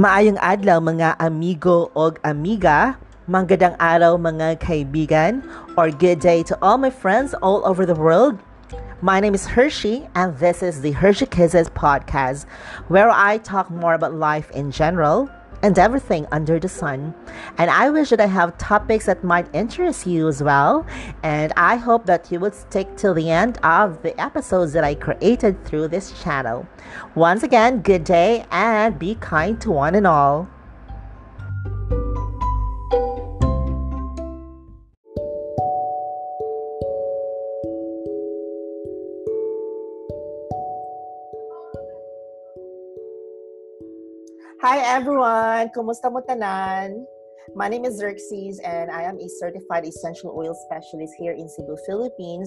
Maayong adlaw mga amigo o amiga, magandang araw mga kaibigan, or good day to all my friends all over the world. My name is Hershey, and this is the Hershey Kisses podcast, where I talk more about life in general and everything under the sun. And I wish that I have topics that might interest you as well. And I hope that you would stick till the end of the episodes that I created through this channel. Once again, good day and be kind to one and all. Hi everyone! Kumusta mo tanan? My name is Xerxes and I am a certified essential oil specialist here in Cebu, Philippines.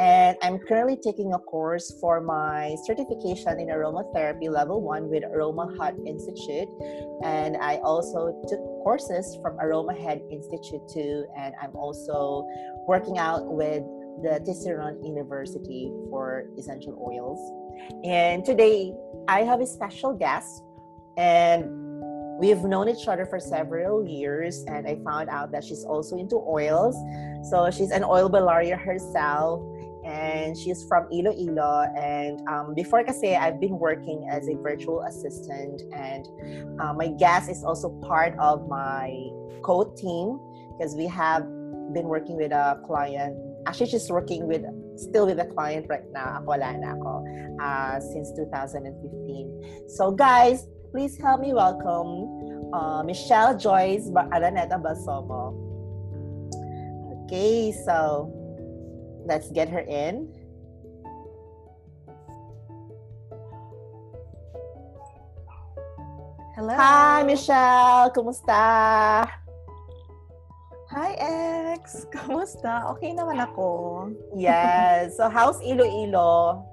And I'm currently taking a course for my certification in aromatherapy level 1 with Aroma Hut Institute. And I also took courses from Aroma Head Institute too. And I'm also working out with the Tisserand University for essential oils. And today I have a special guest and we've known each other for several years and i found out that she's also into oils so she's an oil bellaria herself and she's from Iloilo. And um, before kasi, I've been working as a virtual assistant, and uh, my guest is also part of my code team because we have been working with a client. Actually, she's working with still with a client right now. Ako wala ako uh, since 2015. So, guys, please help me welcome uh, Michelle Joyce Araneta Basomo. Okay, so let's get her in. Hello. Hi, Michelle. Kumusta? Hi, X. Kumusta? Okay naman ako. Yes. So, how's Iloilo?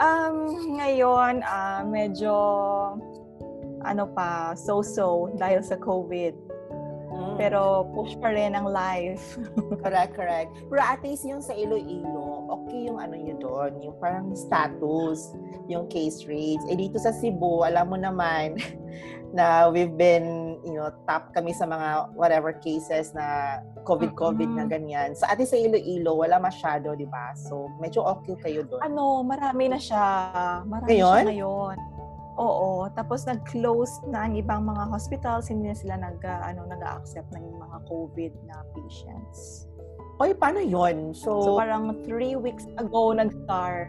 Um, ngayon, uh, medyo ano pa, so-so dahil sa COVID. Mm. Pero push pa rin ang life. correct, correct. Pero at least yung sa Iloilo, okay yung ano nyo doon, yung parang status, yung case rates. Eh dito sa Cebu, alam mo naman na we've been, you know, top kami sa mga whatever cases na COVID-COVID mm-hmm. na ganyan. Sa ate sa Iloilo, wala masyado, di ba? So, medyo okay kayo doon. Ano, marami na siya. Marami ngayon? siya ngayon. Oo. Tapos nag-close na ang ibang mga hospitals, hindi na sila nag, uh, ano, nag-accept ng mga COVID na patients. Oy, paano yon? So, so parang three weeks ago nag-start.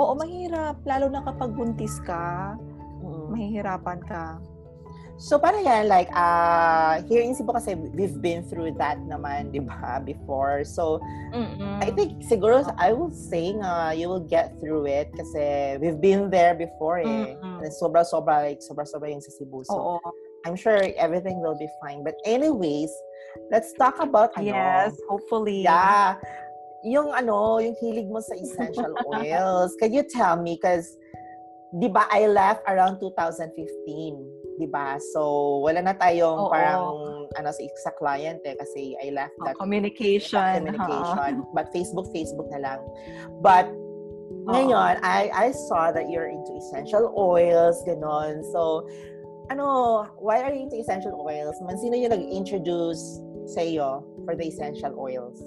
Oo, mahirap. Lalo na kapag buntis ka, mm-hmm. mahihirapan ka. So, parang yan, like, uh, here in Cebu kasi we've been through that naman, di ba, before. So, Mm-mm. I think, siguro, I will say uh, you will get through it kasi we've been there before eh. Mm-mm. Sobra-sobra, like, sobra-sobra yung sa Cebu. So, Oo. I'm sure everything will be fine. But anyways, let's talk about, ano, Yes, hopefully. Yeah. Yung, ano, yung hilig mo sa essential oils. Can you tell me? Because, di ba, I left around 2015 'di ba? So wala na tayong Oo. parang ano sa, sa client eh kasi I left that oh, communication, communication. but Facebook Facebook na lang. But ngayon, I I saw that you're into essential oils, ganon. So ano, why are you into essential oils? Man, sino yung nag-introduce sa iyo for the essential oils?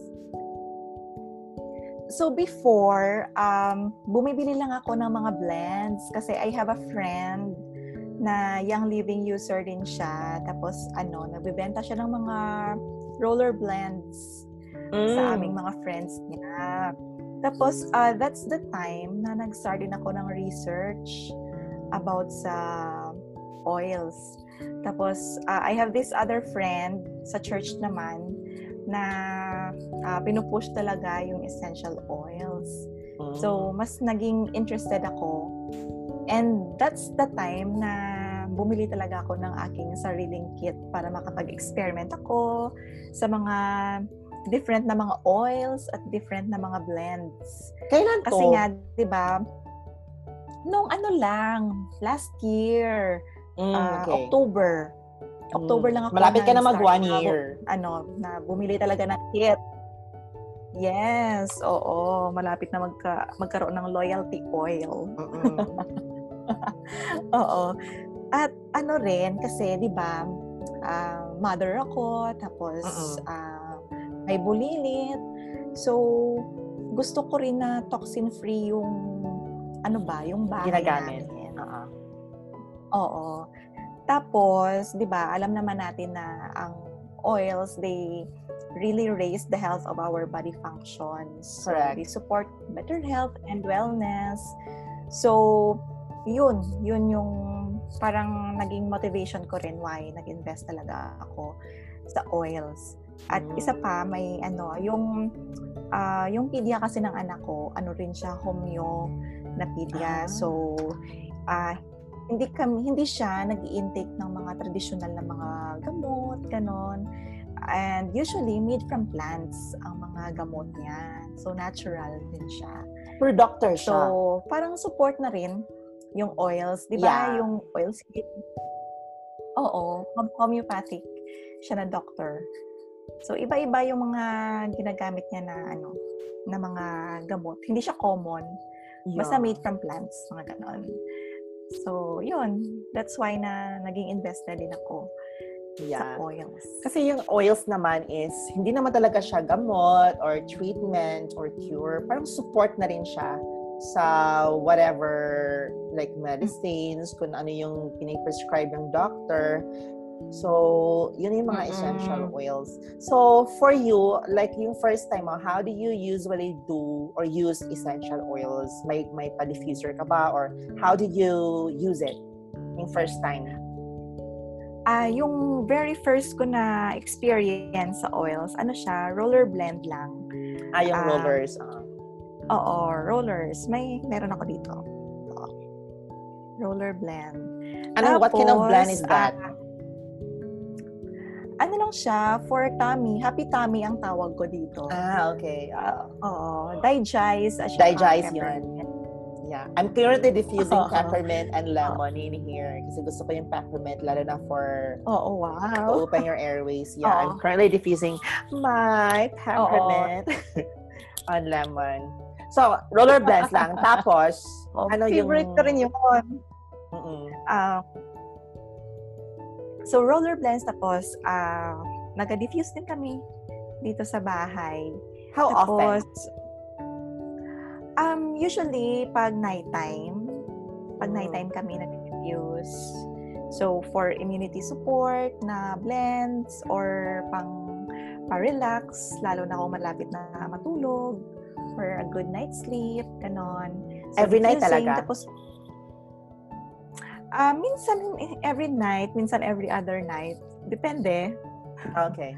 So before, um, bumibili lang ako ng mga blends kasi I have a friend na young living user din siya. Tapos ano, nagbebenta siya ng mga roller blends mm. sa aming mga friends niya. Tapos uh, that's the time na nag-start din ako ng research about sa oils. Tapos uh, I have this other friend sa church naman na uh, pinupush talaga yung essential oils. Mm. So mas naging interested ako And that's the time na bumili talaga ako ng aking sariling kit para makapag-experiment ako sa mga different na mga oils at different na mga blends. Kailan to? Kasi nga, 'di ba? Nung ano lang, last year, mm, uh, okay. October. October mm. lang ako. Malapit ka na mag one year. Na, ano, na bumili talaga ng kit. Yes, oo. Malapit na magka, magkaroon ng loyalty oil. Oo. At ano rin, kasi di ba, uh, mother ako, tapos uh, may bulilit. So, gusto ko rin na toxin-free yung, ano ba, yung bahay Ginagamit. namin. Uh-huh. Oo. Tapos, di ba, alam naman natin na ang oils, they really raise the health of our body functions. Correct. So, they support better health and wellness. So, yun, yun yung parang naging motivation ko rin why nag-invest talaga ako sa oils. At Mm. isa pa, may ano, yung uh, yung pedia kasi ng anak ko, ano rin siya, homeo na pedia. Ah. So, uh, hindi kami hindi siya nag-intake ng mga traditional na mga gamot, ganon. And usually made from plants ang mga gamot niya. So natural din siya. Per doctor siya. So, parang support na rin yung oils, 'di ba? Yeah. Yung oils Oo, homeopathic siya na doctor. So, iba-iba yung mga ginagamit niya na ano, na mga gamot. Hindi siya common. Basta Yeah. made from plants, mga ganon. So, yun. That's why na naging invested din ako Yeah. sa oils. Kasi yung oils naman is, hindi naman talaga siya gamot or treatment or cure. Parang support na rin siya sa whatever like medicines, kung ano yung piniprescribe ng doctor. So, yun yung mga Mm-mm. essential oils. So, for you, like yung first time mo, how do you usually do or use essential oils? May, may pa-diffuser ka ba? Or how did you use it yung first time? Ah, yung very first ko na experience sa oils, ano siya, roller blend lang. Ah, yung Ah, rollers. ah. Oo, rollers. May, meron ako dito. Ito. Roller blend. Ano, what kind of blend is Tapos, that? ah, ano lang siya, for tummy. Happy tummy ang tawag ko dito. Ah, okay. Ah, Oo. Saka Digize peppermint. yeah. I'm currently diffusing Oo. peppermint and lemon in here kasi gusto ko yung peppermint lalo na for to wow. open your airways. Yeah, I'm Oo. currently diffusing my peppermint on lemon. So, roller blends lang. Tapos, Oh, ano yung... favorite ko rin yun. Mm-mm. Ah, so, roller blends tapos, ah, nag-diffuse din kami dito sa bahay. How often? Tapos, um, usually, pag nighttime, pag Mm. nighttime kami nag-diffuse. So, for immunity support na blends or pang pa-relax, lalo na kung malapit na matulog, for a good night's sleep, ganon. So, Every night talaga? Tapos, ah minsan every night, minsan every other night. Depende. Okay.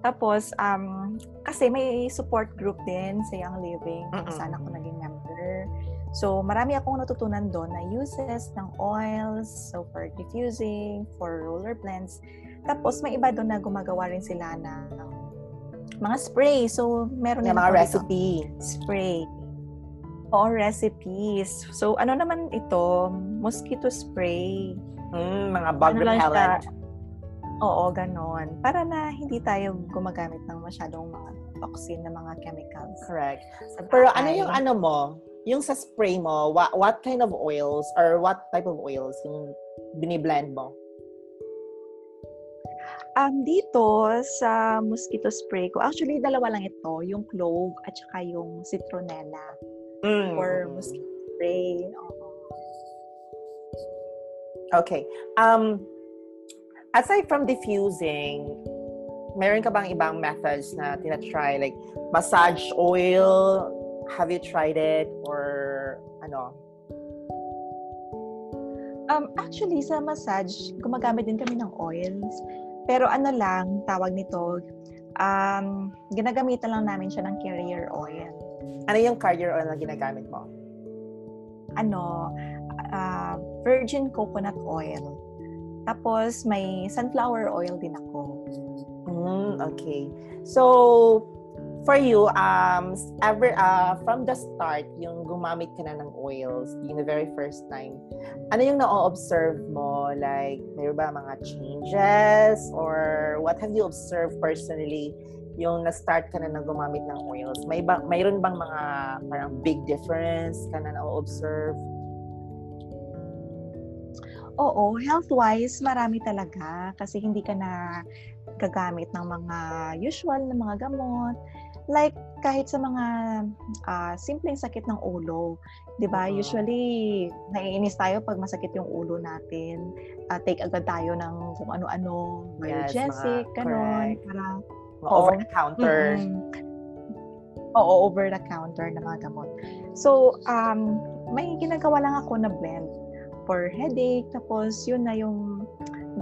Tapos, um, kasi may support group din sa Young Living kung saan ako naging member. So, marami akong natutunan doon na uses ng oils, so for diffusing, for roller blends. Tapos, may iba doon na gumagawa rin sila ng mga spray. So, meron din mga recipe. Spray. O recipes. So, ano naman ito? Mosquito spray. Mm, mga bug Ano repellent. Oo, ganon. Para na hindi tayo gumagamit ng masyadong mga toxin na mga chemicals. Correct. Sa Pero ano yung ano mo? Yung sa spray mo, what, what kind of oils or what type of oils yung biniblend mo? Um, dito sa mosquito spray ko, actually dalawa lang ito, yung clove at saka yung citronella Mm. for mosquito spray. Oo. Okay. Um, aside from diffusing, meron ka bang ibang methods na tinatry? Like, massage oil? Have you tried it? Or, ano? Um, actually, sa massage, gumagamit din kami ng oils. Pero ano lang, tawag nito, um, ginagamitan lang namin siya ng carrier oil. Ano yung carrier oil na ginagamit mo? Ano, ah, virgin coconut oil. Tapos, may sunflower oil din ako. Mm, okay. So, for you, um, ever, uh, from the start, yung gumamit ka na ng oils, yung the very first time, ano yung na-observe mo? Like, mayroon ba mga changes? Or what have you observed personally yung na-start ka na na gumamit ng oils? May ba, mayroon bang mga parang big difference ka na na-observe? Oo, health-wise, marami talaga. Kasi hindi ka na gagamit ng mga usual na mga gamot. Like, kahit sa mga uh, simpleng sakit ng ulo, 'di ba? Uh-huh. Usually naiinis tayo pag masakit yung ulo natin. Uh, take agad tayo ng kung ano-ano, Biogesic, yes, ganun, para over the counter. Mm-hmm. Oo, over the counter na mga gamot. So, um, may ginagawa lang ako na blend for headache, tapos yun na yung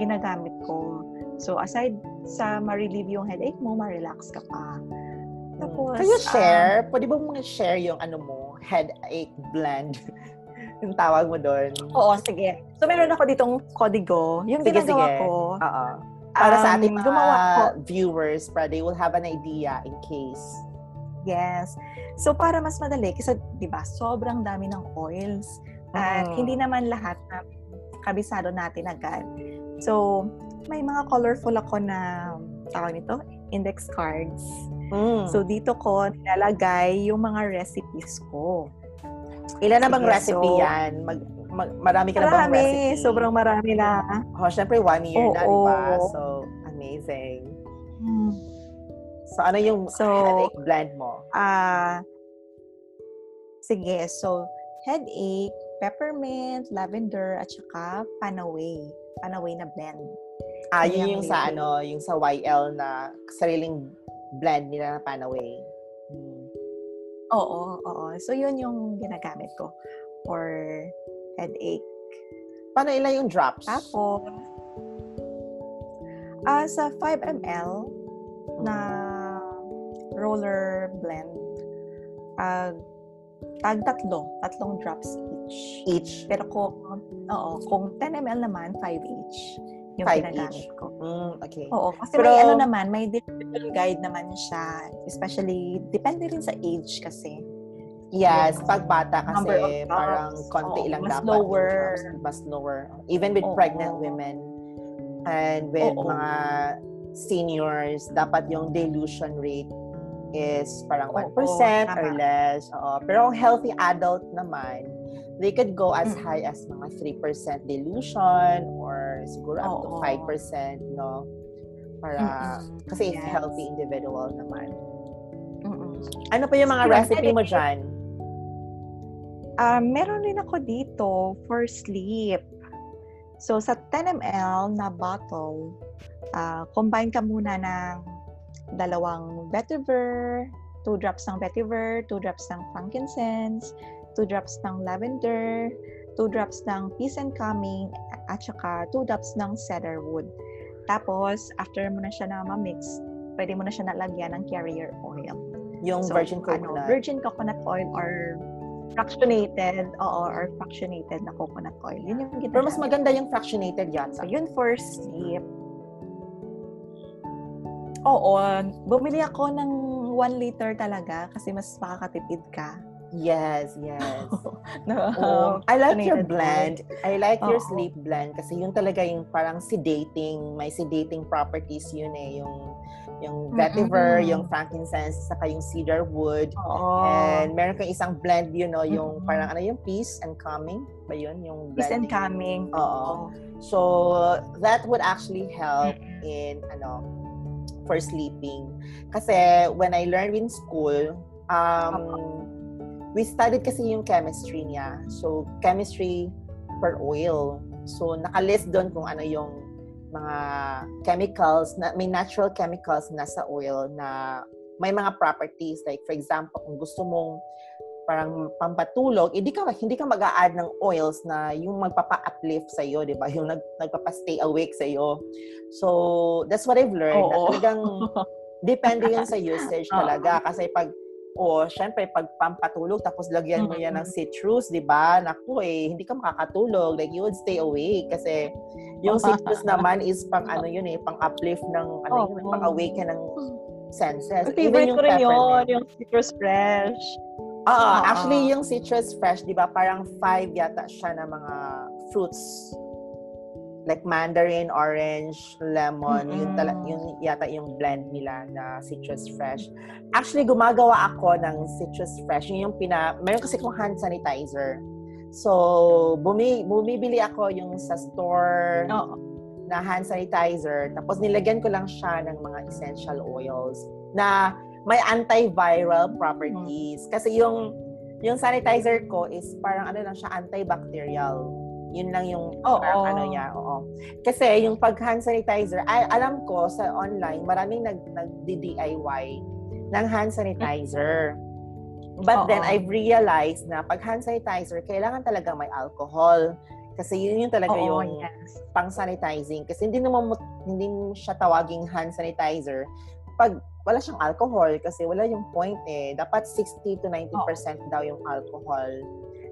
ginagamit ko. So, aside sa ma-relieve yung headache mo, ma-relax ka pa. Tapos, Can you share? Um, Pwede ba mong share yung ano mo, headache blend? yung tawag mo doon. Oo, sige. So, meron ako ditong kodigo. Yung sige, ginagawa sige. ko. Oo. Para um, sa ating mga gumawa ko. viewers, para they will have an idea in case. Yes. So, para mas madali, kasi, di ba, sobrang dami ng oils. At mm. hindi naman lahat na kabisado natin agad. So, may mga colorful ako na, tawag nito, index cards. Mm. So, dito ko nilalagay yung mga recipes ko. Ilan na bang recipe so, yan? Mag, mag, marami ka na bang recipe? Sobrang marami na. Oh, syempre one year oh, na, di ba? So, amazing. Mm. So, ano yung so, headache blend mo? Ah, uh, sige. So, headache, peppermint, lavender, at saka panaway. Panaway na blend. Ah, yun yung sa ano, yung sa YL na sariling blend nila na Panaway. Hmm. Oo, oo. So, yun yung ginagamit ko for headache. Paano ilan yung drops? Tapos, uh, sa 5 ml na roller blend, uh, tag tatlo, tatlong drops each. Each? Pero kung, oo, kung 10 ml naman, 5 each yung Five ginagamit each. ko. Mm, okay. Oo, kasi Pero, may ano naman, may digital guide naman siya. Especially, depende rin sa age kasi. Yes, yung, pag bata kasi parang konti Oo, lang mas dapat. Lower. mas lower. Even with Oo. pregnant women and with Oo. mga seniors, dapat yung dilution rate is parang 1% Oo, or less. Oo. Pero ang healthy adult naman, they could go as mm. high as mga 3% dilution or siguro up to 5%, no? Para, Mm-mm. kasi yes. healthy individual naman. Mm-mm. Ano pa yung mga recipe mo dyan? Uh, meron din ako dito for sleep. So, sa 10 ml na bottle, uh, combine ka muna ng dalawang vetiver, 2 drops ng vetiver, 2 drops ng frankincense, 2 drops ng lavender, 2 drops ng peace and calming, at saka 2 drops ng cedarwood. Tapos, after mo na siya na ma-mix, pwede mo na siya nalagyan ng carrier oil. Yung so, virgin coconut? Ano, virgin coconut oil or fractionated, oo, or fractionated na coconut oil. Yun yung ginagamit. Pero mas maganda yung fractionated yata. So, yun for sleep. Oo, bumili ako ng 1 liter talaga kasi mas makakatipid ka. Yes, yes. no, oh, I like your blend. I like your sleep blend kasi yun talaga yung parang sedating, may sedating properties yun eh, yung yung vetiver, mm-hmm. yung frankincense, saka yung cedar wood. Oh. And meron kang isang blend, you know, yung mm-hmm. parang ano yung peace and calming ba yun? Yung blend. Peace and calming. Oo. So, that would actually help mm-hmm. in, ano, for sleeping. Kasi when I learned in school, um, we studied kasi yung chemistry niya. So, chemistry per oil. So, nakalist doon kung ano yung mga chemicals, na, may natural chemicals na sa oil na may mga properties. Like, for example, kung gusto mong parang pampatulog, hindi ka hindi ka mag-a-add ng oils na yung magpapa-uplift sa iyo, 'di ba? Yung nag, nagpapa-stay awake sa iyo. So, that's what I've learned. Oo. Na talagang depende 'yan sa usage talaga kasi pag o, syempre, pag pampatulog, tapos lagyan mo yan ng citrus, di ba? Naku eh, hindi ka makakatulog. Like, you would stay awake. Kasi, yung citrus naman is pang ano yun eh, pang uplift ng, ano oh, yun, pang awaken ng senses. Favorite ko rin yun, yung citrus fresh. Ah, uh, actually, yung citrus fresh, di ba, parang five yata siya na mga fruits like mandarin, orange, lemon, mm-hmm. yun, tala, yun yata yung blend nila na citrus fresh. Actually, gumagawa ako ng citrus fresh. Yun yung pina, meron kasi kong hand sanitizer. So, bumi, bumibili ako yung sa store Oo. na hand sanitizer. Tapos nilagyan ko lang siya ng mga essential oils na may antiviral properties. Kasi yung yung sanitizer ko is parang ano lang siya, antibacterial. Yun lang yung Oo. parang ano niya. Oo. Kasi yung pag hand sanitizer, ay, alam ko sa online, maraming nag, nag-DIY ng hand sanitizer. But Oo. then I've realized na pag hand sanitizer, kailangan talaga may alcohol. Kasi yun yung talaga Oo, yung yes. pang sanitizing. Kasi hindi naman mo, hindi mo siya tawaging hand sanitizer pag wala siyang alcohol kasi wala yung point eh. Dapat 60 to 90% daw yung alcohol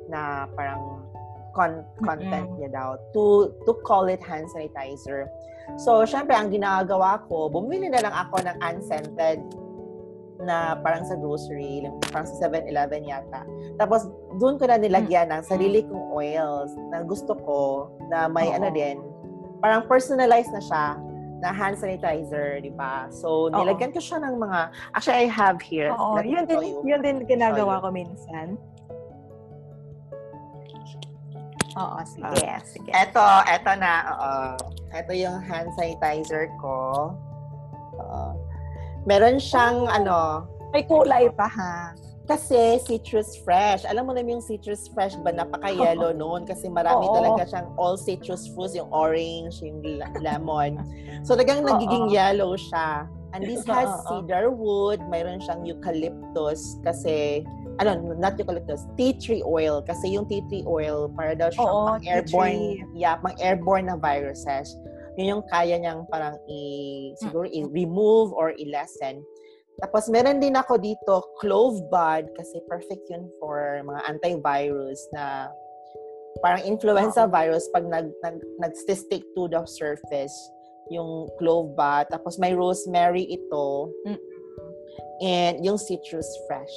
na parang con- content Mm-mm. niya daw to to call it hand sanitizer. So, syempre, ang ginagawa ko, bumili na lang ako ng unscented na parang sa grocery, parang sa 7-Eleven yata. Tapos, doon ko na nilagyan ng sarili kong oils na gusto ko na may Oo. ano din, parang personalized na siya na hand sanitizer, di ba? So, Oo. nilagyan ko siya ng mga, actually, I have here. Oo, yun din, yun din ginagawa ko minsan. Oo, sige, sige. Eto, eto na, oo. Eto yung hand sanitizer ko. Oo. Meron siyang, ano, May kulay pa ha. kasi citrus fresh. Alam mo naman yung citrus fresh ba, napaka-yellow noon kasi marami Oo. talaga siyang all citrus fruits, yung orange, yung lemon. So, talagang nagiging Oo. yellow siya. And this has cedar wood, mayroon siyang eucalyptus kasi, ano, not eucalyptus, tea tree oil. Kasi yung tea tree oil, para daw siyang Oo, pang airborne, yeah, pang airborne na viruses. Yun yung kaya niyang parang i, siguro i-remove or i-lessen. Tapos meron din ako dito clove bud kasi perfect yun for mga antivirus na parang influenza Oo. virus pag nag, nag nag-stick to the surface yung clove bud. Tapos may rosemary ito Mm. and yung citrus fresh.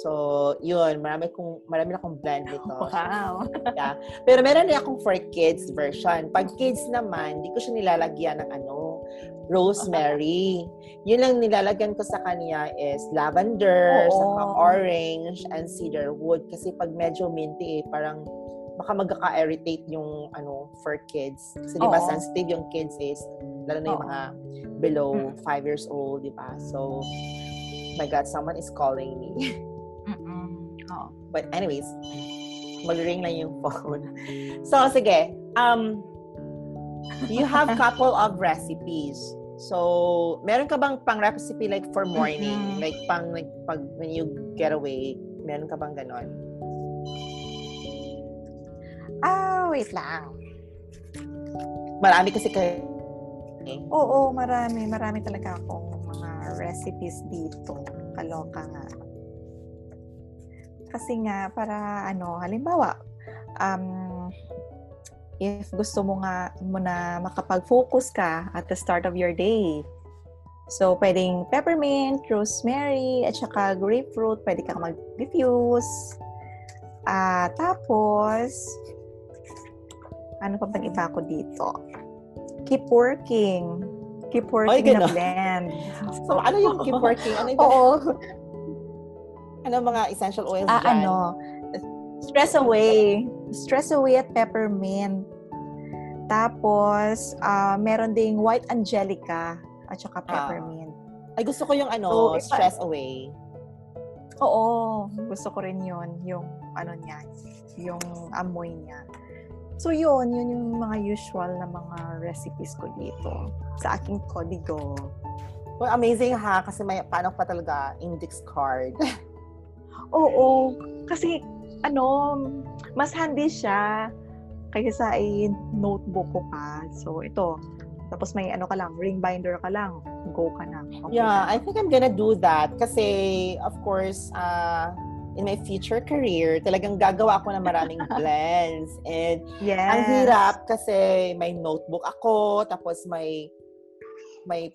So, yun, marami kong marami na akong blend nito. Wow. Pero meron din akong for kids version. Pag kids naman, di ko siya nilalagyan ng ano, rosemary. Yun lang nilalagyan ko sa kanya is lavender, Oo. saka orange, and cedar wood. Kasi pag medyo minty eh, parang baka magkaka-irritate yung ano for kids. Kasi di ba sensitive yung kids is, lalo na yung Oo. mga below Mm. 5 years old, di ba? So, my God, someone is calling me. But anyways, mag-ring lang yung phone. So, sige. Um, you have couple of recipes. So, meron ka bang pang recipe like for morning? Mhm. Like pang like, pag when you get away, meron ka bang ganon? Ah, wait lang. Marami kasi kayo. Oo, marami. Marami talaga akong mga recipes dito. Kaloka nga. Kasi nga, para ano, halimbawa, um, if gusto mo nga mo na makapag-focus ka at the start of your day, so pwedeng peppermint, rosemary, at saka grapefruit, pwede kang mag-diffuse. Ah, tapos, ano pa bang iba ko dito? Keep working. Keep working na ganon. blend. So, ano yung keep working? Ano yung, Oo. ano mga essential oils Ah, dyan? ano, stress away. Stress away at peppermint. Tapos, ah, meron ding white angelica at saka peppermint. Ay, gusto ko yung ano, So, stress away. Oo, gusto ko rin yun. Yung, ano niya, yung amoy niya. So, yun, yun yung mga usual na mga recipes ko dito sa aking kodigo. Well, amazing ha, kasi may paano pa talaga index card. Oo, kasi, ano, mas handy siya kaysa ay notebook ko pa. So, ito. Tapos may ano ka lang, ring binder ka lang. Go ka na. Okay Yeah, na. I think I'm gonna do that kasi of course, uh, in my future career, talagang gagawa ako ng maraming blends. And yes. ang hirap kasi may notebook ako, tapos may may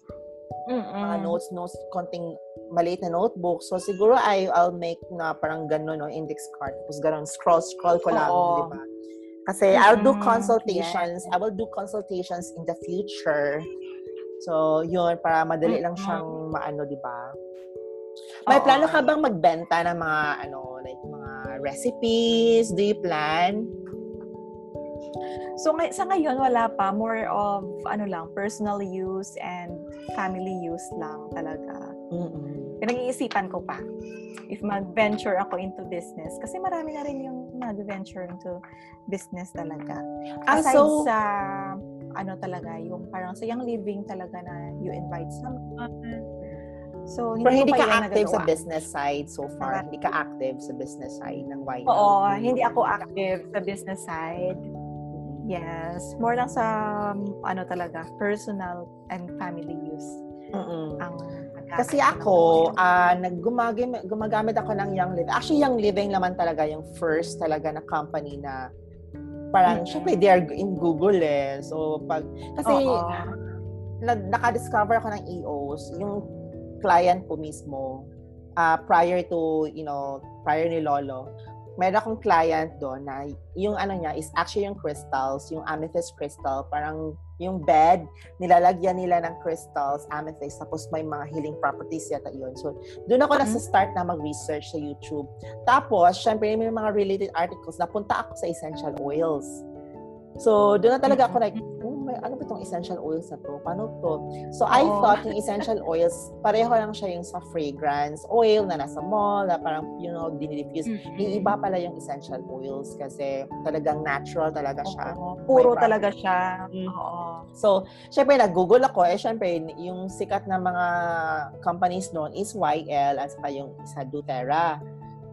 Mm-mm. mga notes, notes, konting maliit na notebook. So siguro I, I'll make na parang gano'n, no, index card. Tapos gano'n, scroll, scroll ko lang, di ba? Kasi I'll do consultations. I will do consultations in the future. So, yun, para madali lang siyang maano, di ba? May Oo. plano ka bang magbenta ng mga, ano, like, mga recipes? Do you plan? So ngay- sa ngayon wala pa more of ano lang personal use and family use lang talaga. Mm-mm. Pinag-iisipan ko pa if mag-venture ako into business kasi marami na rin yung nag-venture into business talaga. Ah, Aside so, sa ano talaga yung parang sa young living talaga na you invite someone. So hindi pero hindi ka active sa nagagawa. business side so far. Hindi ka active sa business side ng YL. Oo, hindi ako active sa business side. Yes, more lang sa um, ano talaga, personal and family use Mm-mm. ang Kasi ako, ah naggumagamit gumagamit ako ng Young Living. Actually, Young Living naman talaga yung first talaga na company na parang, Mm-mm. syempre, they are in Google eh. So, pag, kasi, Oo. na, naka-discover ako ng EOS, yung client ko mismo, ah prior to, you know, prior ni Lolo, meron akong client doon na yung ano niya is actually yung crystals, yung amethyst crystal, parang yung bed, nilalagyan nila ng crystals, amethyst, tapos may mga healing properties yata yun. So, doon ako Mhm. nasa start na mag-research sa YouTube. Tapos, syempre, may mga related articles, napunta ako sa essential oils. So, doon na talaga ako like, may, ano ba itong essential oils na to? Paano to? So, I Oo. thought yung essential oils, pareho lang siya yung sa fragrance oil na nasa mall, na parang, you know, dinidifuse. Yung iba pala yung essential oils kasi talagang natural talaga siya. Oo, puro talaga siya. Mm. Oo. So, syempre, nag-google ako. Eh, syempre, yung sikat na mga companies noon is YL at saka yung isa doTERRA.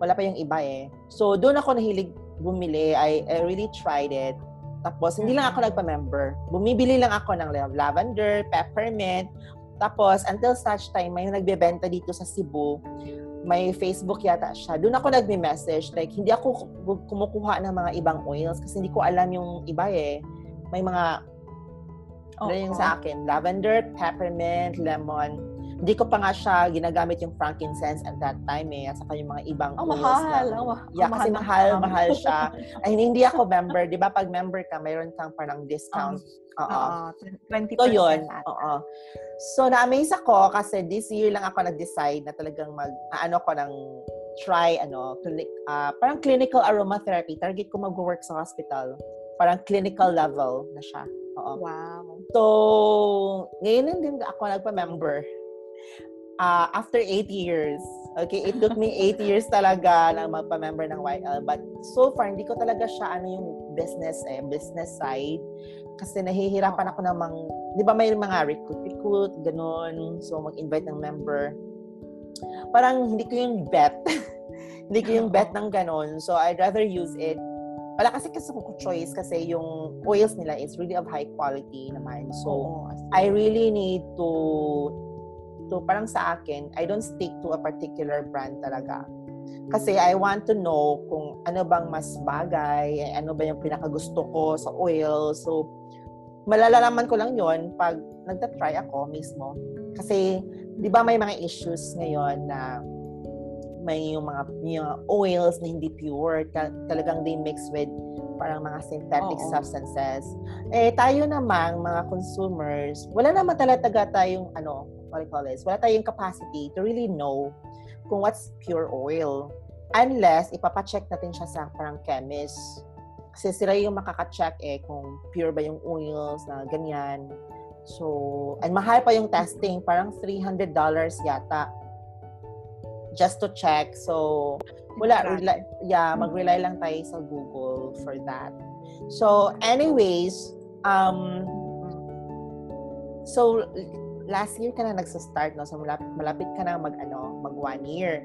Wala pa yung iba eh. So, doon ako nahilig bumili. I, I really tried it. Tapos, hindi lang ako nagpa-member. Bumibili lang ako ng lav- lavender, peppermint. Tapos, until such time, may nagbebenta dito sa Cebu. May Facebook yata siya. Doon ako nagme-message. Like, hindi ako ku- kumukuha ng mga ibang oils kasi hindi ko alam yung iba eh. May mga ano yung sa akin? Lavender, peppermint, lemon. Hindi ko pa nga siya ginagamit yung frankincense at that time eh. At saka yung mga ibang Ang oils mahal. na- Ang ma- Yeah, ang kasi mahal, tam. mahal siya. Ay, hindi, hindi ako member. Di ba pag member ka, mayroon kang parang discount. Oo. Oo, 20% So, yun. Oo. So, na-amaze ako kasi this year lang ako nag-decide na talagang mag, ano ko ng try, ano, clinic, ah, parang clinical aromatherapy. Target ko mag-work sa hospital. Parang clinical level na siya. Oo. Wow. So, ngayon din ako nagpa-member. Ah, after eight years. Okay, it took me eight years talaga na magpa-member ng YL. But so far, hindi ko talaga siya ano yung business eh, business side. Kasi nahihirapan ako namang, di ba may mga recruit-recruit, ganun. So, mag-invite ng member. Parang hindi ko yung bet. hindi ko yung bet ng ganun. So, I'd rather use it wala kasi kasi ko choice kasi yung oils nila is really of high quality naman. So. I really need to to parang sa akin, I don't stick to a particular brand talaga. Kasi I want to know kung ano bang mas bagay, eh, ano ba yung pinakagusto ko sa oil. So, malalaman ko lang yon pag nagta-try ako mismo. Kasi, di ba may mga issues ngayon na may yung mga, yung mga oils na hindi pure, ta- talagang they mix with parang mga synthetic Oo. substances. Eh, tayo namang mga consumers, wala naman talaga tayong, ano, what do you call this, wala tayong capacity to really know kung what's pure oil. Unless, ipapacheck natin siya sa parang chemist. Kasi sila yung makaka-check eh kung pure ba yung oils na ganyan. So, and mahal pa yung testing. Parang $300 yata just to check. So, wala, rely, yeah, mag-rely lang tayo sa Google for that. So, anyways, um, so, last year ka na nagsa-start, no? So, malapit, malapit ka na mag, ano, mag one year.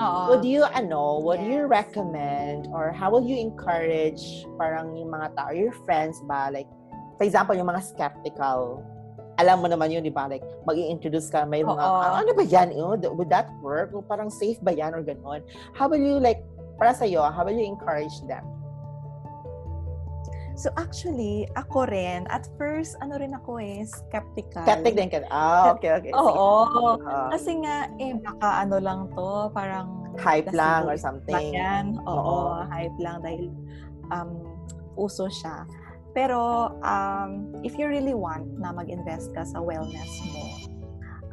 Oo. Would you, ano, would you Yes. recommend or how will you encourage parang yung mga tao, your friends ba, like, for example, yung mga skeptical, alam mo naman yun, di ba? Like, mag introduce ka, may mga, Oo. "Ah, ano ba yan? Oh, th- would that work? O parang safe ba yan or ganon? How will you, like, para sa'yo, how will you encourage them? So actually, ako rin, at first, ano rin ako eh, skeptical. Skeptic din ka. Ah, okay, okay. Sige. Oo. Ah, Kasi nga, eh, baka ano lang to, parang... hype lang or something. yan? Oo, Oo. hype lang dahil um, uso siya. Pero um, if you really want na mag-invest ka sa wellness mo,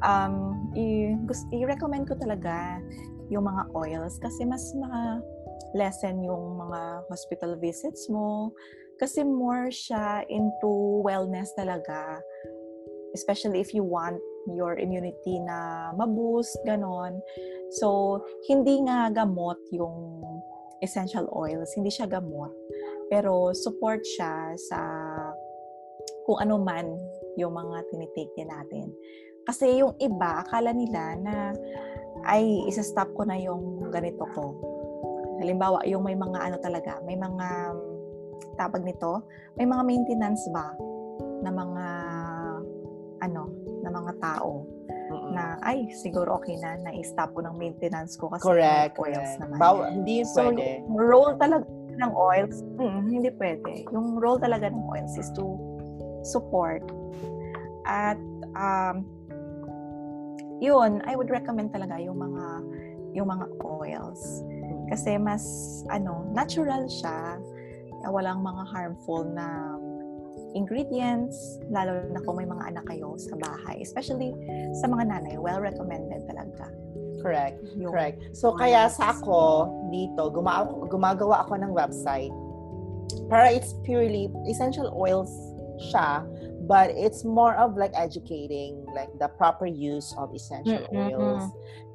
um, i- i-recommend ko talaga yung mga oils kasi mas ma lessen yung mga hospital visits mo. Kasi more siya into wellness talaga. Especially if you want your immunity na ma-boost, ganon. So, hindi nga gamot yung essential oils. Hindi siya gamot. Pero support siya sa kung ano man yung mga tinitake natin. Kasi yung iba, akala nila na ay, isa-stop ko na yung ganito ko. Halimbawa, yung may mga ano talaga, may mga tawag nito, may mga maintenance ba na mga ano, na mga tao Mm-mm. na ay siguro okay na na-stop ko ng maintenance ko kasi correct, oils correct. naman. Baw- hindi So, pwede. yung role talaga ng oils, mm, hindi pwede. Yung role talaga ng oils is to support. At um, yun, I would recommend talaga yung mga yung mga oils. Kasi mas ano, natural siya. Walang mga harmful na ingredients, lalo na kung may mga anak kayo sa bahay. Especially sa mga nanay, well recommended talaga. Correct. Yung Correct. So, kaya sa ako, dito, gumawa, gumagawa ako ng website. Para it's purely essential oils siya, but it's more of like educating like the proper use of essential Mm-mm. oils.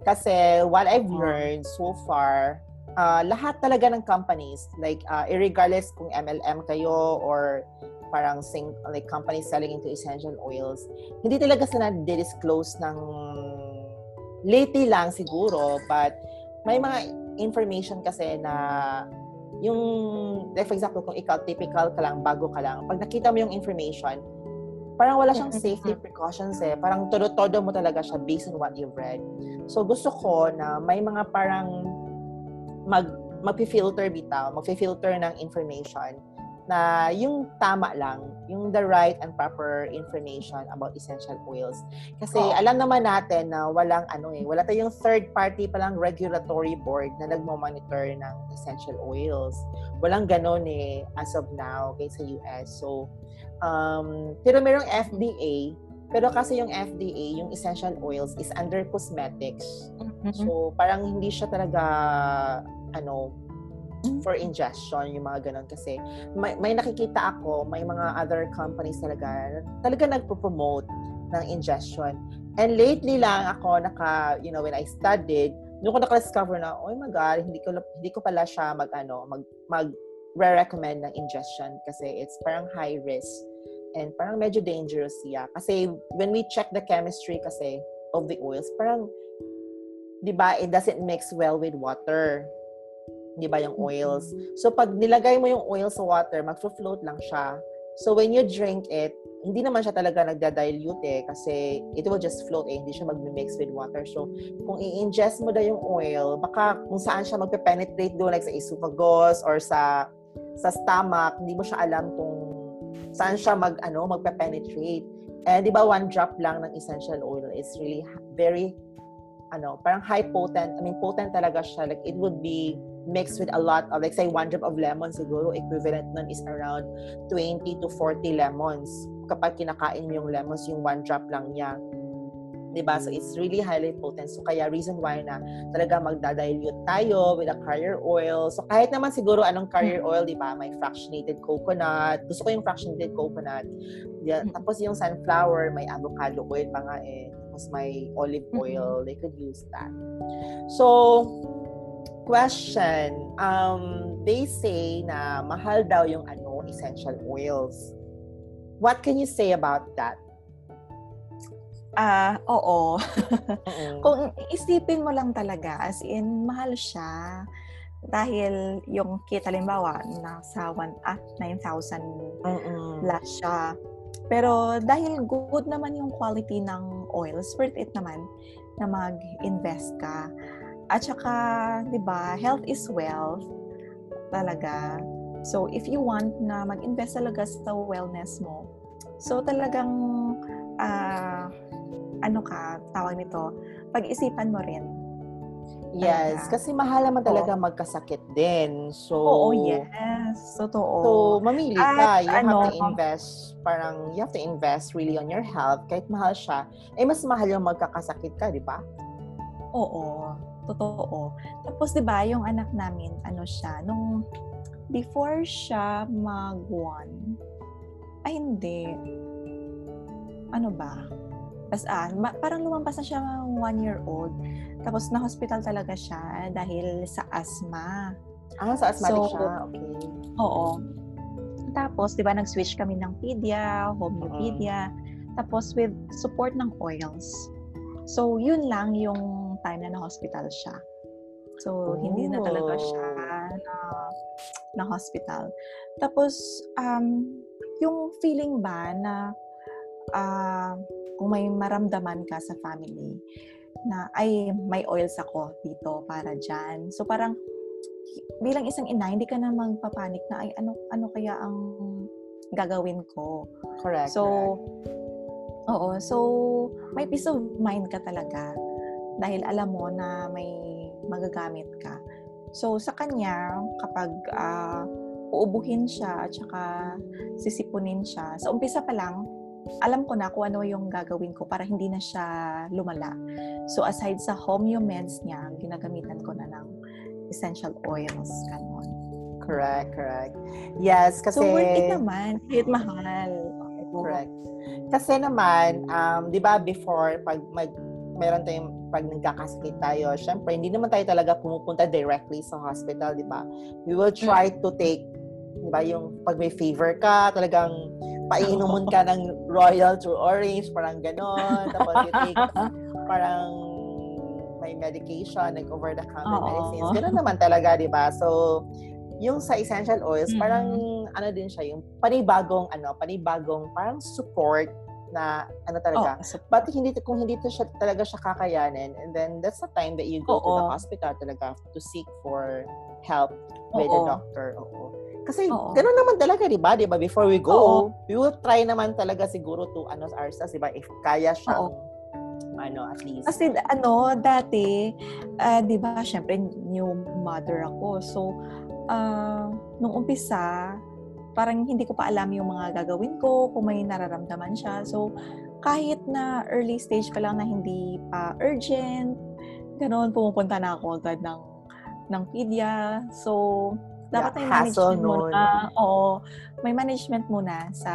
Kasi what I've Oh. learned so far, uh, lahat talaga ng companies, like uh, irregardless kung MLM kayo or parang sing, like companies selling into essential oils, hindi talaga sila disclose ng lately lang siguro, but may mga information kasi na yung, like for example, kung ikaw typical ka lang, bago ka lang, pag nakita mo yung information, parang wala siyang safety precautions eh. Parang todo-todo mo talaga siya based on what you've read. So gusto ko na may mga parang mag magfi-filter bitaw, magfi-filter ng information na yung tama lang, yung the right and proper information about essential oils. Kasi Oo. alam naman natin na walang ano eh, wala tayong third party palang regulatory board na nagmo-monitor ng essential oils. Walang ganon eh as of now okay, sa US. So, um, pero merong FDA, pero kasi yung FDA, yung essential oils is under cosmetics. Mhm. So, parang hindi siya talaga, ano, for ingestion, yung mga ganun. Kasi may, may nakikita ako, may mga other companies talaga, talaga nagpo-promote ng ingestion. And lately lang ako naka, you know, when I studied, nung ko naka-discover na, oh my God, hindi ko, hindi ko pala siya mag, ano, mag, mag recommend ng ingestion kasi it's parang high risk and parang medyo dangerous siya. Kasi when we check the chemistry kasi of the oils, parang, di ba, it doesn't mix well with water. Di ba, yung oils. So, pag nilagay mo yung oil sa water, mag-float lang siya. So, when you drink it, hindi naman siya talaga nagda-dilute eh, kasi it will just float eh, hindi siya mag-mix with water. So, kung i-ingest mo daw yung oil, baka kung saan siya magpe-penetrate doon, like sa esophagus or sa sa stomach, hindi mo siya alam kung saan siya mag ano magpe-penetrate. Eh di ba one drop lang ng essential oil is really very ano, parang high potent. I mean potent talaga siya. Like it would be mixed with a lot of like say one drop of lemon siguro equivalent nun is around 20 to 40 lemons. Kapag kinakain mo yung lemons, yung one drop lang niya. 'Di ba? So it's really highly potent. So kaya reason why na talaga magdadilute tayo with a carrier oil. So kahit naman siguro anong carrier oil, 'di ba? May fractionated coconut. Gusto ko yung fractionated coconut. Yeah, Mm. tapos yung sunflower, may avocado oil pa nga eh. Tapos may olive oil. They could use that. So, question. Um, they say na mahal daw yung ano, essential oils. What can you say about that? Ah, oo. Mm-mm. Kung isipin mo lang talaga, as in, mahal siya. Dahil yung kit, halimbawa, nasa one, ah, 9,000 Mm-mm. plus siya. Pero dahil good naman yung quality ng oils, worth it naman na mag-invest ka. At saka, di ba, health is wealth talaga. So, if you want na mag-invest talaga sa wellness mo, so talagang, ah, ano ka, tawag nito, pag-isipan mo rin. Yes, kasi mahal naman talaga magkasakit din. So, Oo, yes. Totoo. So, mamili At ka. You ano, have to invest, parang, you have to invest really on your health. Kahit mahal siya, eh, mas mahal yung magkakasakit ka, di ba? Oo. totoo. Tapos 'di ba, yung anak namin, ano siya, nung before siya mag-one, ay hindi. Ano ba? Bas, ah, ma- parang lumampas na siya one year old. Tapos na-hospital talaga siya dahil sa asthma. Ah, sa asthmatic So, siya. Okay. Oo. Tapos, di ba, nag-switch kami ng pedia, homeopedia. Tapos, with support ng oils. So, yun lang yung time na na-hospital siya. So, hindi na talaga siya na, na hospital. Tapos, um, yung feeling ba na ah, kung may maramdaman ka sa family na ay may oils ako dito para dyan. So parang bilang isang ina, hindi ka na magpapanik na ay ano ano kaya ang gagawin ko. Correct. So, correct. oo. So, may peace of mind ka talaga dahil alam mo na may magagamit ka. So, sa kanya, kapag ah, uubuhin siya at saka sisipunin siya, sa umpisa pa lang, alam ko na kung ano yung gagawin ko para hindi na siya lumala. So, aside sa homeo meds niya, ginagamitan ko na ng essential oils, kanon. Correct, correct. Yes, kasi... So, worth it naman. Kahit mahal. Correct. Kasi naman, um, 'di ba before pag mag meron tayong pag nagkakasakit tayo, syempre hindi naman tayo talaga pumupunta directly sa hospital, 'di ba? We will try to take 'di ba yung pag may fever ka, talagang paiinumin ka ng Royal True Orange, parang ganon. Tapos you take parang may medication, like over-the-counter Oo. medicines. Ganun naman talaga, di ba? So, yung sa essential oils, Mm. parang ano din siya, yung panibagong, ano, panibagong parang support na ano talaga. Oh, so, But hindi kung hindi to siya talaga siya kakayanin, and then that's the time that you go to the hospital talaga to seek for help with the Oo. doctor. Oo. Kasi Oo. ganun naman talaga, di ba? Di ba? Before we go, Oo. we will try naman talaga siguro to ano ourselves, di ba? If kaya siyang, ano, at least. Kasi ano, dati, ah, di ba, syempre, new mother ako. So, ah, nung umpisa, parang hindi ko pa alam yung mga gagawin ko, kung may nararamdaman siya. So, kahit na early stage pa lang na hindi pa urgent, ganoon, pumupunta na ako agad ng, ng pedia. So, dapat may management muna. Oo, may management muna sa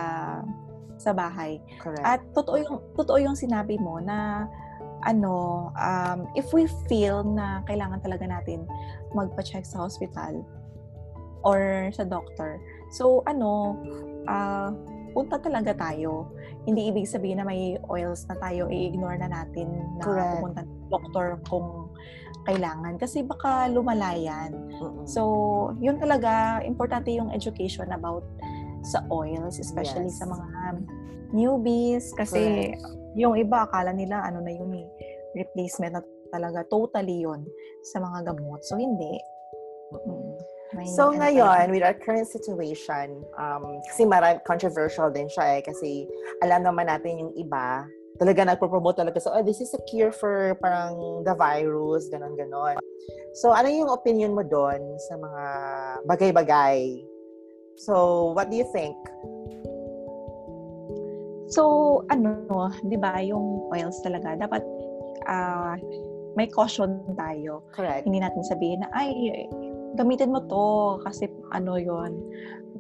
sa bahay. Correct. At totoo yung totoo yung sinabi mo na ano, um, if we feel na kailangan talaga natin magpa-check sa hospital or sa doctor. So ano, ah, punta talaga tayo. Hindi ibig sabihin na may oils na tayo, i-ignore na natin na Correct. pumunta doctor kung kailangan. Kasi baka lumala yan. So, yun talaga, importante yung education about sa oils, especially Yes. sa mga newbies. Kasi yung iba, akala nila, ano na yun eh, replacement na talaga. Totally yun sa mga gamot. So, hindi. May So ano ngayon, with our current situation, um, kasi marami, controversial din siya eh, kasi alam naman natin yung iba, talaga nagpo-promote talaga so, oh, this is a cure for parang the virus, ganon ganon. So, ano yung opinion mo doon sa mga bagay-bagay? So, what do you think? So, ano, 'di ba, yung oils talaga dapat ah, may caution tayo. Correct. Hindi natin sabihin na ay gamitin mo to kasi ano 'yon.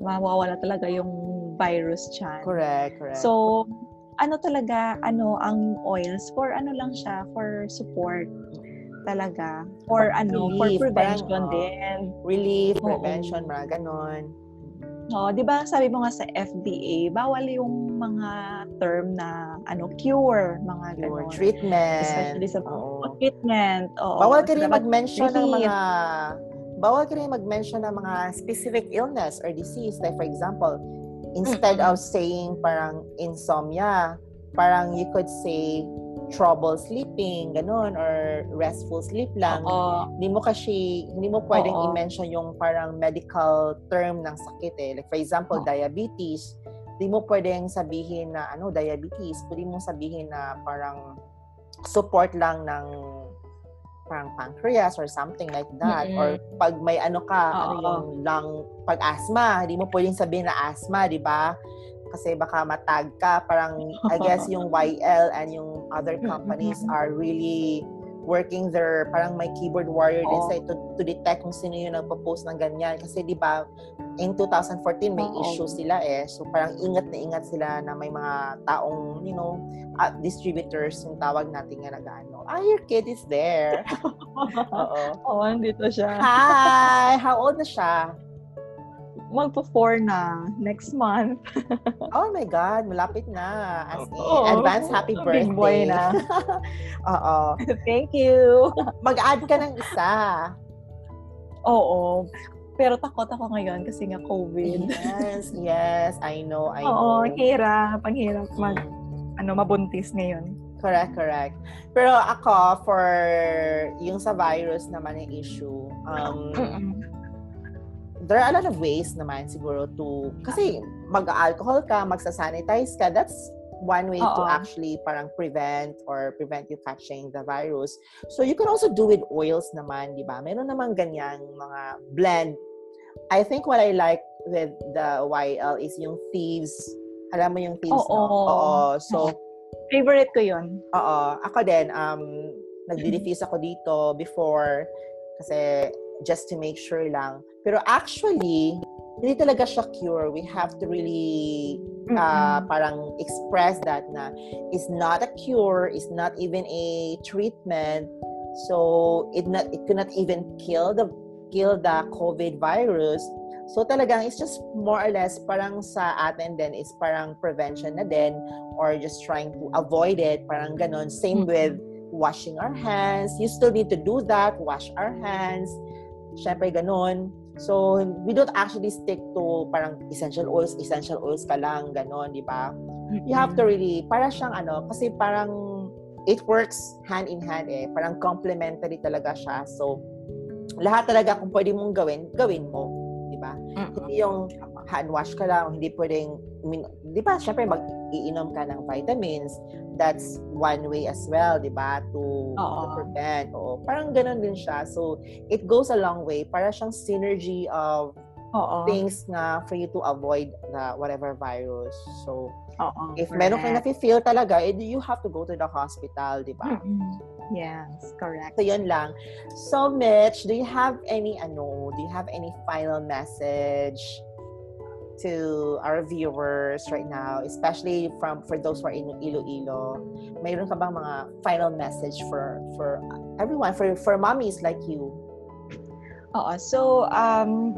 Mawawala talaga yung virus diyan. Correct, correct. So, ano talaga, ano, ang oils, for ano lang siya, for support talaga. For ano, for prevention parang, oh. din. relief, Oo. prevention, mga ganon. No, 'di ba sabi mo nga sa FDA, bawal yung mga term na ano, cure, mga ganon. treatment. Especially sa Oo. treatment. Oo. Bawal ka rin mag-mention ng mga bawal ka rin mag-mention ng mga specific illness or disease. Like for example, instead of saying parang insomnia, parang you could say trouble sleeping, ganun, or restful sleep lang. Oo. Hindi mo kasi, hindi mo pwedeng Oo. i-mention yung parang medical term ng sakit eh. Like for example, Oo. diabetes. Hindi mo pwedeng sabihin na ano, diabetes. Pwede mo sabihin na parang support lang ng parang pancreas or something like that. Mm-mm. Or pag may ano ka, ano Oo. yung lung, pag asthma, hindi mo pwedeng sabihin na asthma, di ba? Kasi baka matag ka. Parang, I guess yung YL and yung other companies are really working their, parang may keyboard warrior din sa to, to detect kung sino yung nagpo-post ng ganyan. Kasi di ba, in 2014 may Oo. issue sila eh. So parang ingat na ingat sila na may mga taong, you know, uh, distributors yung tawag natin nga nag-ano. Ah, your kid is there. Oo. Oo, andito siya. Hi! How old na siya? Magpo-four na next month. Oh my God, malapit na. As in, Oo. advance happy birthday. Big boy na. Oo. Thank you. Mag-add ka ng isa. Oo. Pero takot ako ngayon kasi nga COVID. Yes, yes. I know, I Oo, know. hirap. Ang hirap mag, Mm. ano, mabuntis ngayon. Correct, correct. Pero ako, for yung sa virus naman yung issue, um, there are a lot of ways naman siguro to, kasi mag-alcohol ka, magsasanitize ka, that's one way to Oo. actually parang prevent or prevent you catching the virus. So you can also do with oils naman, di ba? Meron naman ganyang mga blend. I think what I like with the YL is yung thieves. Alam mo yung thieves, no? Oo. Oo. So, Favorite ko yun. Oo. Ako din, um, nagdi-diffuse ako dito before kasi just to make sure lang. Pero actually, hindi talaga siya cure. We have to really uh, parang express that na it's not a cure, it's not even a treatment. So it not it cannot even kill the kill the COVID virus. So talagang it's just more or less parang sa atin din is parang prevention na din or just trying to avoid it, parang ganon. Same with washing our hands. You still need to do that, wash our hands. Syempre ganon. So, we don't actually stick to parang essential oils, essential oils ka lang, ganon, di ba? You have to really, para siyang ano, kasi parang it works hand in hand eh. Parang complementary talaga siya. So, lahat talaga kung pwede mong gawin, gawin mo. Di ba? Hindi yung hand wash ka lang, hindi pwedeng, di ba, syempre mag-iinom ka ng vitamins. That's one way as well, di ba? To, to prevent. Oo, parang ganun din siya. So, it goes a long way. Para siyang synergy of Oo. things na for you to avoid the whatever virus. So, Oo. if meron kang nafe-feel talaga, eh, you have to go to the hospital, di ba? Yes, correct. So, yun lang. So, Mitch, do you have any, ano, do you have any final message to our viewers right now, especially from for those who are in Iloilo? Mayroon ka bang mga final message for for everyone, for for mommies like you? Oo. So, um,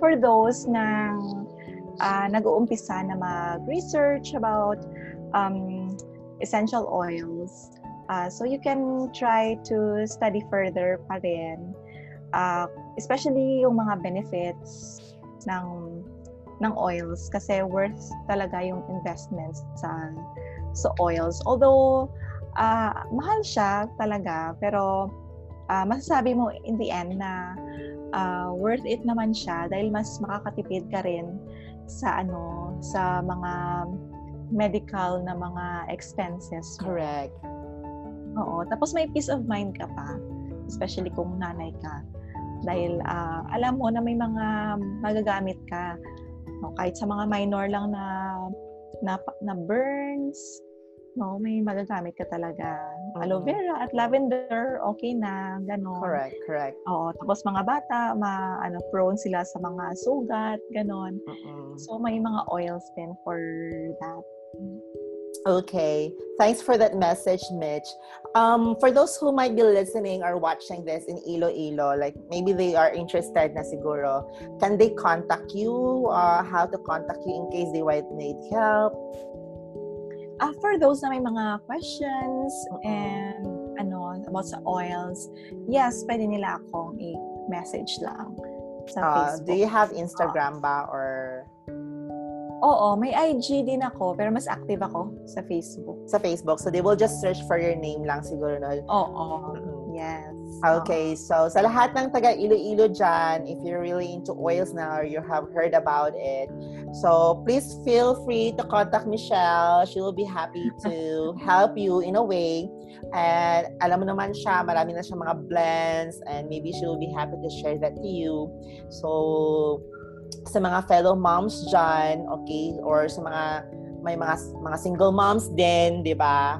for those na uh, nag-uumpisa na mag-research about um, essential oils, uh, so you can try to study further pa rin. Uh, especially yung mga benefits ng ng oils kasi worth talaga yung investments sa sa oils. Although uh, mahal siya talaga pero uh, masasabi mo in the end na uh, worth it naman siya dahil mas makakatipid ka rin sa ano sa mga medical na mga expenses mo. Correct. Oo. Tapos may peace of mind ka pa. Especially kung nanay ka. Dahil ah, alam mo na may mga magagamit ka. No, kahit sa mga minor lang na na, na burns, no, may magagamit ka talaga. Aloe Mhm. vera at lavender, okay na, gano'n. Correct, correct. Oo, tapos mga bata, ma, ano, prone sila sa mga sugat, ganon. Mm-mm. So, may mga oils din for that. Okay. Thanks for that message, Mitch. Um, for those who might be listening or watching this in Iloilo, like maybe they are interested na siguro, can they contact you? Uh, how to contact you in case they might need help? Ah, for those na may mga questions and ano, about sa oils, yes, pwede nila akong i-message lang sa Uh, Facebook. do you have Instagram ba or Oo, may IG din ako, pero mas active ako sa Facebook. sa Facebook? So they will just search for your name lang siguro. No? Oo, Mm-mm. yes. Okay, so sa lahat ng taga Iloilo dyan, if you're really into oils now or you have heard about it, so please feel free to contact Michelle. She will be happy to help you in a way. And alam mo naman siya, marami na siya mga blends and maybe she will be happy to share that to you. So, sa mga fellow moms dyan, okay, or sa mga may mga mga single moms din, 'di ba?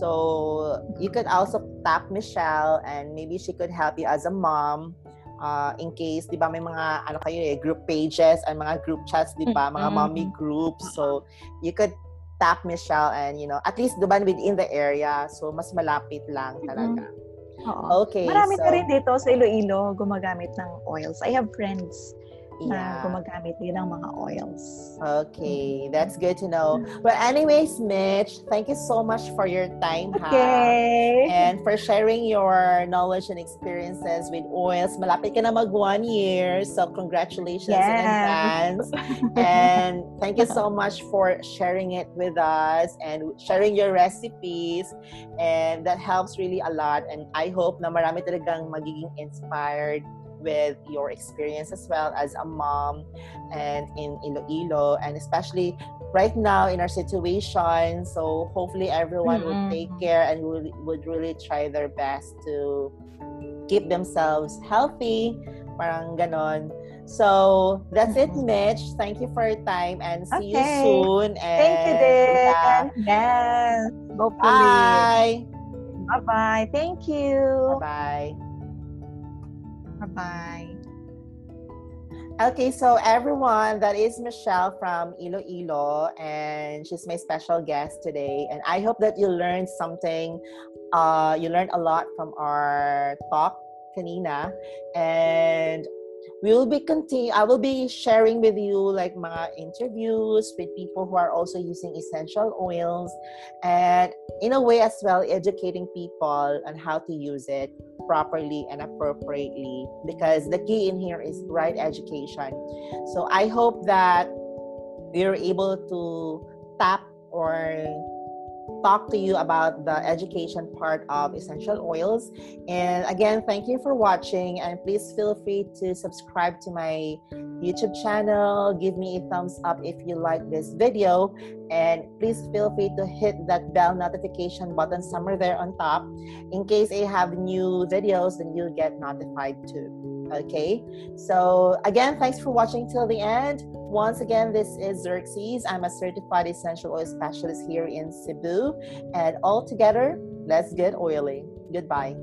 So you could also tap Michelle and maybe she could help you as a mom uh, in case, di ba, may mga, ano kayo eh, group pages and mga group chats, di ba, mga mommy groups. So, you could tap Michelle and, you know, at least duman within the area. So, mas malapit lang talaga. Oo. Okay. Marami so, na rin dito sa Iloilo gumagamit ng oils. I have friends na yeah. gumagamit din ng mga oils. Okay, that's good to know. But anyways, Mitch, thank you so much for your time, ha? Okay. And for sharing your knowledge and experiences with oils. Malapit ka na mag one year, so congratulations in Yes. advance. and thank you so much for sharing it with us and sharing your recipes. And that helps really a lot. And I hope na marami talagang magiging inspired with your experience as well as a mom and in Iloilo and especially right now in our situation so hopefully everyone would Mm-mm. take care and would, would really try their best to keep themselves healthy parang ganon so that's it Mitch thank you for your time and see you soon and Thank you, din. yeah. Yes. Hopefully. bye Bye-bye. Thank you. bye Bye-bye. Okay, so everyone, that is Michelle from Iloilo, and she's my special guest today. And I hope that you learned something. Uh, you learned a lot from our talk, kanina, and we will be continue. I will be sharing with you like mga interviews with people who are also using essential oils, and in a way as well, educating people on how to use it properly and appropriately because the key in here is right education. So I hope that we're able to tap or talk to you about the education part of essential oils. And again, thank you for watching and please feel free to subscribe to my YouTube channel. Give me a thumbs up if you like this video and please feel free to hit that bell notification button somewhere there on top in case I have new videos then you'll get notified too okay so again thanks for watching till the end once again this is Xerxes. I'm a certified essential oil specialist here in Cebu. And all together let's get oily. Goodbye